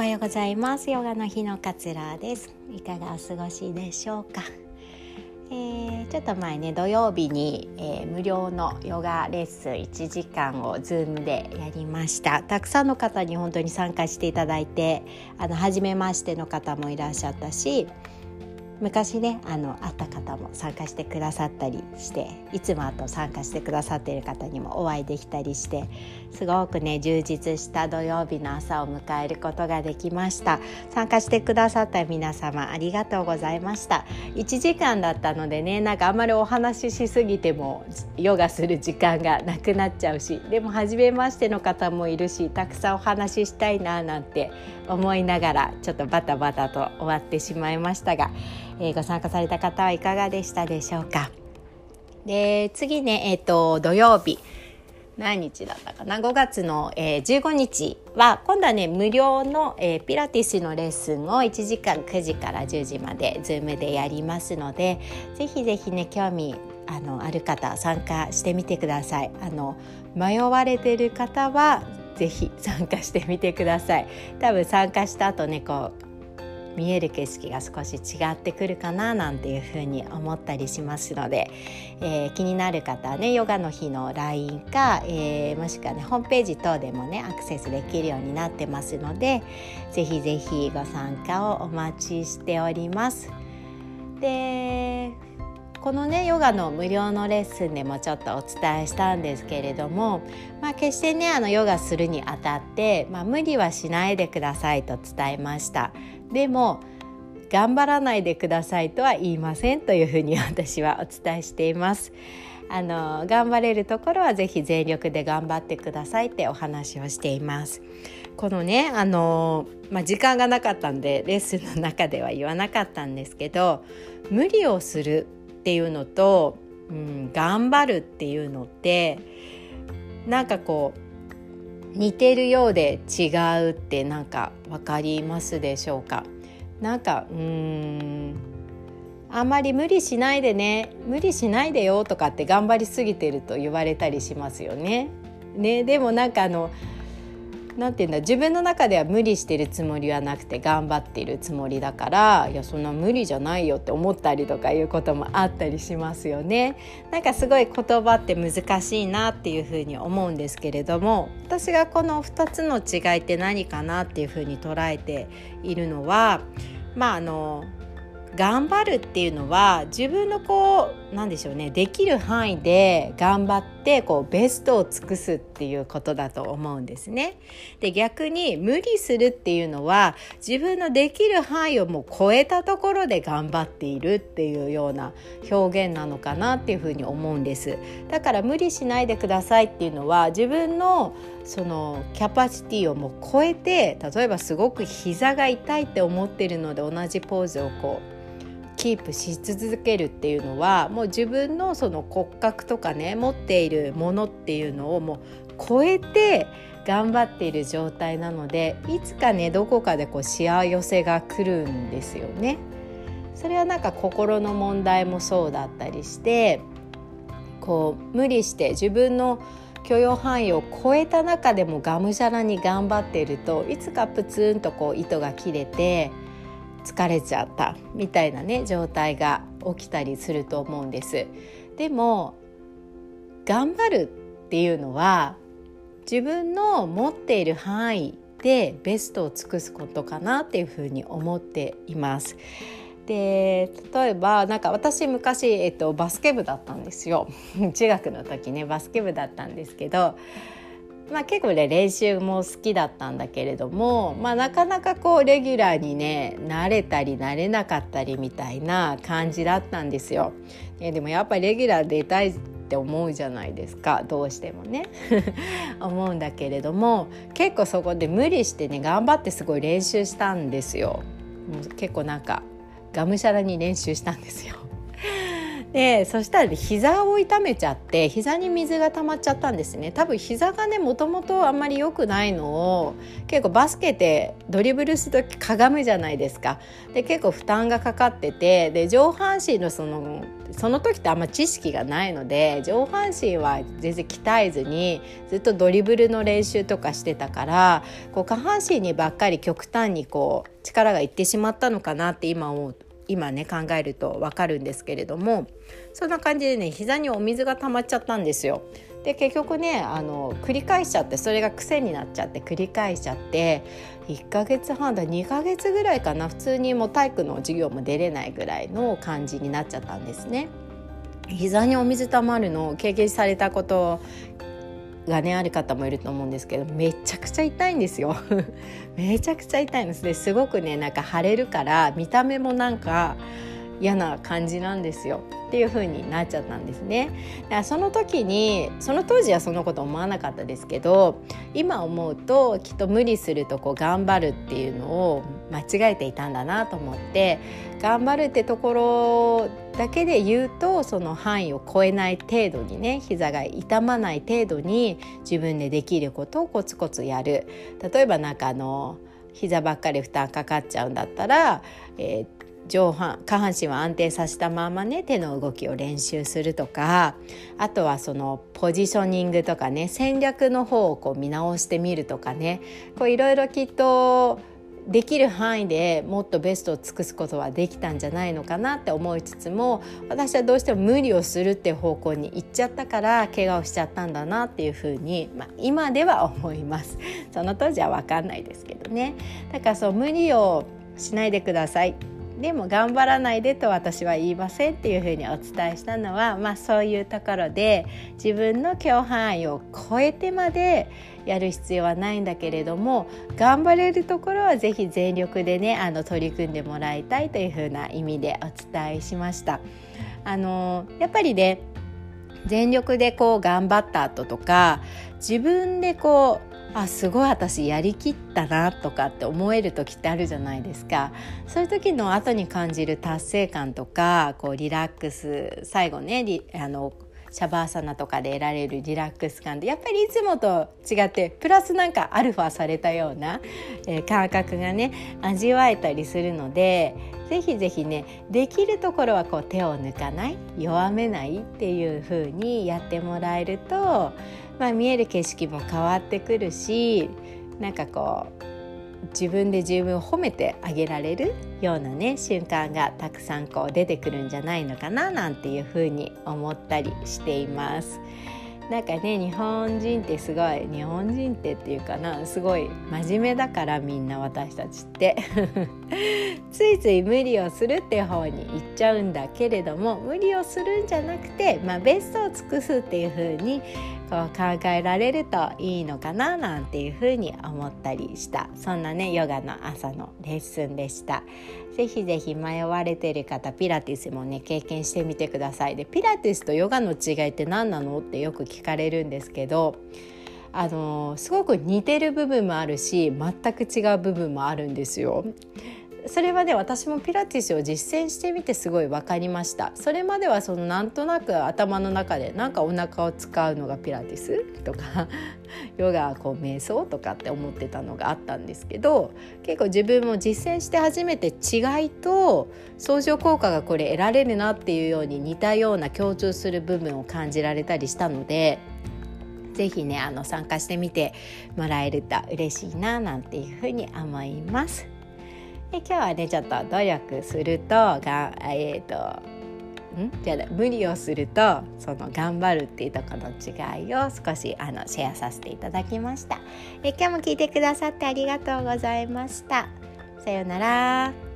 おはようございます。ヨガの日のかつらです。いかがお過ごしでしょうか、えー、ちょっと前ね土曜日に、えー、無料のヨガレッスン1時間を Zoom でやりました。たくさんの方に本当に参加していただいてあの初めましての方もいらっしゃったし昔ねあの会った方も参加してくださったりしていつもあと参加してくださっている方にもお会いできたりしてすごくね充実した土曜日の朝を迎えることができました。参加してくださった皆様ありがとうございました。1時間だったのでねなんかあんまりお話ししすぎてもヨガする時間がなくなっちゃうしでも初めましての方もいるしたくさんお話ししたいななんて思いながらちょっとバタバタと終わってしまいましたがえー、ご参加された方はいかがでしたでしょうか？で次ね、えーと、土曜日何日だったかな？5月の、えー、15日は今度はね無料の、えー、ピラティスのレッスンを1時間9時から10時まで Zoom でやりますのでぜひぜひね興味あのある方参加してみてください。あの迷われてる方はぜひ参加してみてください。多分参加した後ねこう見える景色が少し違ってくるかななんていうふうに思ったりしますので、えー、気になる方はねヨガの日の LINE か、えー、もしくはねホームページ等でもねアクセスできるようになってますのでぜひぜひご参加をお待ちしております。でこのねヨガの無料のレッスンでもちょっとお伝えしたんですけれども、まあ、決してねあのヨガするにあたって、まあ、無理はしないでくださいと伝えました。でも頑張らないでくださいとは言いませんというふうに私はお伝えしています。あの頑張れるところはぜひ全力で頑張ってくださいってお話をしています。このねあの、まあ、時間がなかったんでレッスンの中では言わなかったんですけど無理をするっていうのと、うん、頑張るっていうのってなんかこう似てるようで違うってなんか分かりますでしょうか？なんかうーんあんまり無理しないでね無理しないでよとかって頑張りすぎてると言われたりしますよね。ねでもなんかあの何て言うんだ自分の中では無理してるつもりはなくて頑張っているつもりだからいやそんな無理じゃないよって思ったりとかいうこともあったりしますよね。なんかすごい言葉って難しいなっていうふうに思うんですけれども私がこの2つの違いって何かなっていうふうに捉えているのはまああの頑張るっていうのは自分のこううなんでしょうねできる範囲で頑張ってこうベストを尽くすっていうことだと思うんですね。で逆に無理するっていうのは自分のできる範囲をもう超えたところで頑張っているっていうような表現なのかなっていうふうに思うんです。だから無理しないでくださいっていうのは自分のそのキャパシティをもう超えて例えばすごく膝が痛いって思ってるので同じポーズをこうキープし続けるっていうのはもう自分のその骨格とかね持っているものっていうのをもう超えて頑張っている状態なのでいつかねどこかでこうしわ寄せが来るんですよね。それはなんか心の問題もそうだったりしてこう無理して自分の許容範囲を超えた中でもがむしゃらに頑張っているといつかプツンとこう糸が切れて疲れちゃったみたいなね状態が起きたりすると思うんです。でも頑張るっていうのは自分の持っている範囲でベストを尽くすことかなっていうふうに思っています。で例えばなんか私昔、えっと、バスケ部だったんですよ中学の時ねバスケ部だったんですけどまあ、結構ね練習も好きだったんだけれども、まあ、なかなかこうレギュラーにね慣れたり慣れなかったりみたいな感じだったんですよ。ね、でもやっぱりレギュラー出たいって思うじゃないですかどうしてもね 思うんだけれども結構そこで無理してね頑張ってすごい練習したんですよ。結構なんかがむしゃらに練習したんですよ。でそしたら、膝を痛めちゃって膝に水が溜まっちゃったんですね。多分膝がねもともとあんまり良くないのを結構バスケってドリブルする時かがむじゃないですか。で結構負担がかかっててで上半身のそのその時ってあんま知識がないので上半身は全然鍛えずにずっとドリブルの練習とかしてたからこう下半身にばっかり極端にこう力がいってしまったのかなって今思う今ね考えると分かるんですけれどもそんな感じでね膝にお水が溜まっちゃったんですよ。で結局ねあの繰り返しちゃってそれが癖になっちゃって繰り返しちゃって1ヶ月半だ2ヶ月ぐらいかな普通にもう体育の授業も出れないぐらいの感じになっちゃったんですね。膝にお水たまるのを経験されたことがねある方もいると思うんですけどめちゃくちゃ痛いんですよ。めちゃくちゃ痛いんです。ですごくねなんか腫れるから見た目もなんか嫌な感じなんですよ。っていう風になっちゃったんですね。だからその時にその当時はそのこと思わなかったですけど今思うときっと無理するとこう頑張るっていうのを間違えていたんだなと思って頑張るってところだけで言うとその範囲を超えない程度にね膝が痛まない程度に自分でできることをコツコツやる例えばなんかあの膝ばっかり負担かかっちゃうんだったら、えー、上半下半身は安定させたままね手の動きを練習するとかあとはそのポジショニングとかね戦略の方をこう見直してみるとかねいろいろきっとできる範囲でもっとベストを尽くすことはできたんじゃないのかなって思いつつも私はどうしても無理をするって方向に行っちゃったから怪我をしちゃったんだなっていうふうに、まあ、今では思います。その当時は分かんないですけどね。だからそう無理をしないでください。でも頑張らないでと私は言いませんっていうふうにお伝えしたのは、まあ、そういうところで自分の許範囲を超えてまでやる必要はないんだけれども頑張れるところは是非全力でねあの取り組んでもらいたいというふうな意味でお伝えしました。あのやっぱりね全力でこう頑張った後とか自分でこうあすごい私やりきったなとかって思える時ってあるじゃないですか。そういう時の後に感じる達成感とかこうリラックス最後ねあのシャバーサナとかで得られるリラックス感でやっぱりいつもと違ってプラスなんかアルファされたような、えー、感覚がね味わえたりするのでぜひぜひねできるところはこう手を抜かない弱めないっていう風にやってもらえるとまあ、見える景色も変わってくるしなんかこう自分で自分を褒めてあげられるようなね瞬間がたくさんこう出てくるんじゃないのかななんていうふうに思ったりしています。なんかね日本人ってすごい日本人ってっていうかなすごい真面目だからみんな私たちって ついつい無理をするって方に行っちゃうんだけれども無理をするんじゃなくて、まあ、ベストを尽くすっていう風にこう考えられるといいのかななんていうふうに思ったりしたそんなねヨガの朝のレッスンでした。ぜひぜひ迷われてる方ピラティスもね経験してみてくださいでピラティスとヨガの違いって何なのってよく聞かれるんですけどあのすごく似てる部分もあるし全く違う部分もあるんですよ。それはね私もピラティスを実践してみてすごい分かりましたそれまではそのなんとなく頭の中でなんかお腹を使うのがピラティスとか ヨガこう瞑想とかって思ってたのがあったんですけど結構自分も実践して初めて違いと相乗効果がこれ得られるなっていうように似たような共通する部分を感じられたりしたのでぜひねあの参加してみてもらえると嬉しいななんていうふうに思います。で今日はねちょっと努力するとがえっ、ー、とん？じゃあ無理をするとその頑張るっていうとこの違いを少しあのシェアさせていただきました。え今日も聞いてくださってありがとうございました。さようなら。